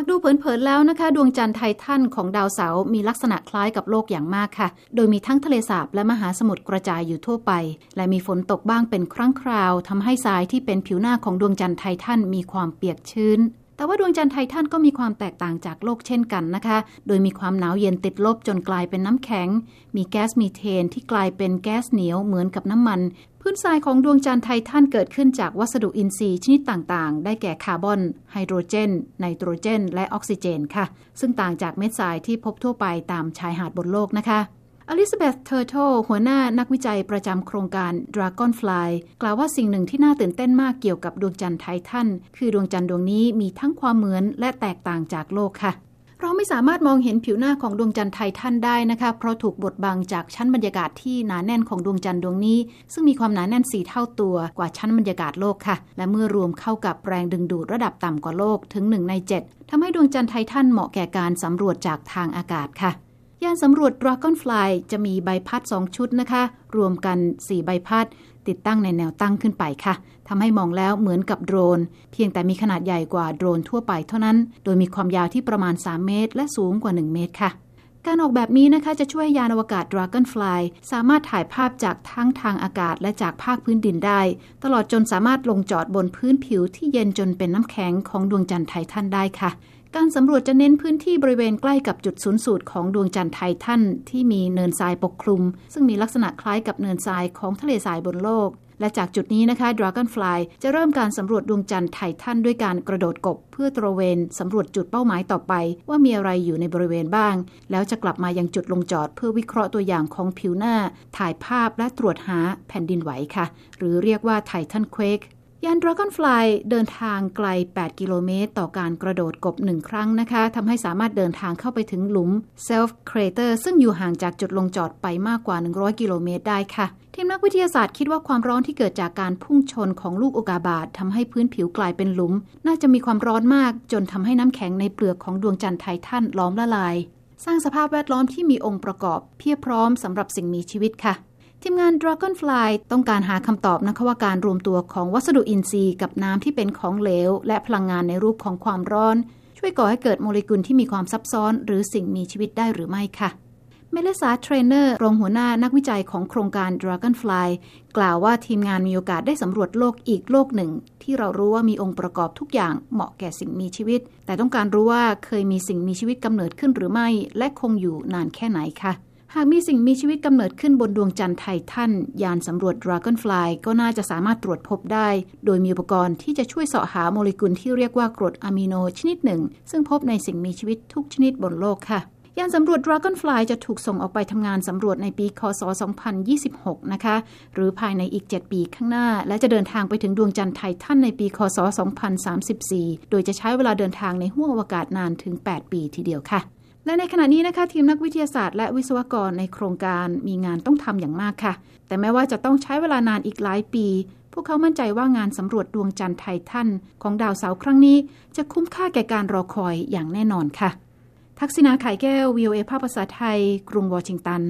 ากดูเผินๆแล้วนะคะ ดวงจันทร์ไททันของดาวเสาร์มีลักษณะคล้ายกับโลกอย่างมากค่ะ โดยมีทั้งทะเลสาบและมหาสมุทรกระจายอยู่ทั่วไป และมีฝนตกบ้างเป็นครั้งคราวทำให้ทรายที่เป็นผิวหน้าของดวงจันทร์ไททันมีความเปียกชื้น แต่ว่าดวงจันทร์ไททันก็มีความแตกต่างจากโลกเช่นกันนะคะ โดยมีความหนาวเย็นติดลบจนกลายเป็นน้ำแข็ง มีแก๊สมีเทนที่กลายเป็นแก๊สเหนียวเหมือนกับน้ำมันพื้นทรายของดวงจันทร์ไททันเกิดขึ้นจากวัสดุอินทรีย์ชนิดต่างๆ ได้แก่คาร์บอน ไฮโดรเจน ไนโตรเจน และออกซิเจนค่ะ ซึ่งต่างจากเม็ดทรายที่พบทั่วไปตามชายหาดบนโลกนะคะ อลิซาเบธเทอร์เทิล หัวหน้านักวิจัยประจำโครงการ Dragonfly กล่าวว่าสิ่งหนึ่งที่น่าตื่นเต้นมากเกี่ยวกับดวงจันทร์ไททันคือดวงจันทร์ดวงนี้มีทั้งความเหมือนและแตกต่างจากโลกค่ะ เราไม่สามารถมองเห็นผิวหน้าของดวงจันทร์ไททันได้นะคะ เพราะถูกบดบังจากชั้นบรรยากาศที่หนาแน่นของดวงจันทร์ดวงนี้ ซึ่งมีความหนาแน่นสี่เท่าตัวกว่าชั้นบรรยากาศโลกค่ะ และเมื่อรวมเข้ากับแรงดึงดูดระดับต่ำกว่าโลกถึง1ใน7ทำให้ดวงจันทร์ไททันเหมาะแก่การสำรวจจากทางอากาศค่ะ ยานสำรวจ Dragonfly จะมีใบพัด 2 ชุดนะคะ รวมกัน 4 ใบพัด ติดตั้งในแนวตั้งขึ้นไปค่ะทำให้มองแล้วเหมือนกับโดรน เพียงแต่มีขนาดใหญ่กว่าโดรนทั่วไปเท่านั้น โดยมีความยาวที่ประมาณ 3 เมตร และสูงกว่า 1 เมตรค่ะการออกแบบนี้นะคะจะช่วยยานอวกาศ Dragonfly สามารถถ่ายภาพจากทั้งทางอากาศและจากภาคพื้นดินได้ ตลอดจนสามารถลงจอดบนพื้นผิวที่เย็นจนเป็นน้ำแข็งของดวงจันทร์ไททันได้ค่ะ การสำรวจจะเน้นพื้นที่บริเวณใกล้กับจุดศูนย์สูตรของดวงจันทร์ไททันที่มีเนินทรายปกคลุม ซึ่งมีลักษณะคล้ายกับเนินทรายของทะเลทรายบนโลก และจากจุดนี้นะคะ Dragonfly จะเริ่มการสำรวจดวงจันทร์ไททันด้วยการกระโดดกบ เพื่อตระเวนสำรวจจุดเป้าหมายต่อไป ว่ามีอะไรอยู่ในบริเวณบ้าง แล้วจะกลับมายังจุดลงจอด เพื่อวิเคราะห์ตัวอย่างของผิวหน้า ถ่ายภาพและตรวจหาแผ่นดินไหวค่ะ หรือเรียกว่าไททันเควก ยาน Dragonfly เดินทางไกล 8 กิโลเมตร ต่อการกระโดดกบหนึ่งครั้งนะคะทำให้สามารถเดินทางเข้าไปถึงหลุม Self Crater ซึ่งอยู่ห่างจากจุดลงจอดไปมากกว่า 100 กิโลเมตรได้ค่ะ ทีมนักวิทยาศาสตร์คิดว่าความร้อนที่เกิดจากการพุ่งชนของลูกอุกาบาตทำให้พื้นผิวกลายเป็นหลุม น่าจะมีความร้อนมาก จนทำให้น้ำแข็งในเปลือกของดวงจันทร์ไททันล้อมละลาย สร้างสภาพแวดล้อมที่มีองค์ประกอบ เพียบพร้อมสำหรับสิ่งมีชีวิตค่ะ ทีมงาน Dragonfly ต้องการหาคำตอบนะคะว่าการรวมตัวของวัสดุอินทรีย์กับน้ำที่เป็นของเหลว และพลังงานในรูปของความร้อน ช่วยก่อให้เกิดโมเลกุลที่มีความซับซ้อน หรือสิ่งมีชีวิตได้หรือไม่ค่ะเมลิสซาเทรนเนอร์ รองหัวหน้านักวิจัยของโครงการ Dragonfly กล่าวว่าทีมงานมีโอกาสได้สำรวจโลกอีกโลกหนึ่ง ที่เรารู้ว่ามีองค์ประกอบทุกอย่างเหมาะแก่สิ่งมีชีวิต แต่ต้องการรู้ว่าเคยมีสิ่งมีชีวิตกำเนิดขึ้นหรือไม่ และคงอยู่นานแค่ไหนค่ะ หากมีสิ่งมีชีวิตกำเนิดขึ้นบนดวงจันทร์ไททันยานสำรวจ Dragonfly ก็น่าจะสามารถตรวจพบได้ โดยมีอุปกรณ์ที่จะช่วยเสาะหาโมเลกุลที่เรียกว่ากรดอะมิโนชนิดหนึ่ง ซึ่งพบในสิ่งมีชีวิตทุกชนิดบนโลกค่ะยานสำรวจ Dragonfly จะถูกส่งออกไปทำงานสำรวจในปี คศ 2026 นะคะ หรือภายในอีก 7 ปีข้างหน้า และจะเดินทางไปถึงดวงจันทร์ไททันในปี คศ 2034 โดยจะใช้เวลาเดินทางในห้วงอวกาศนานถึง 8 ปีทีเดียวค่ะ และในขณะนี้นะคะทีมนักวิทยาศาสตร์และวิศวกรในโครงการมีงานต้องทำอย่างมากค่ะ แต่แม้ว่าจะต้องใช้เวลานานอีกหลายปี พวกเขามั่นใจว่างานสำรวจดวงจันทร์ไททันของดาวเสาร์ครั้งนี้ จะคุ้มค่าแก่การรอคอยอย่างแน่นอนค่ะ ทักษิณาไข่แก้ว VOA ภาพภาษาไทย กรุงวอชิงตัน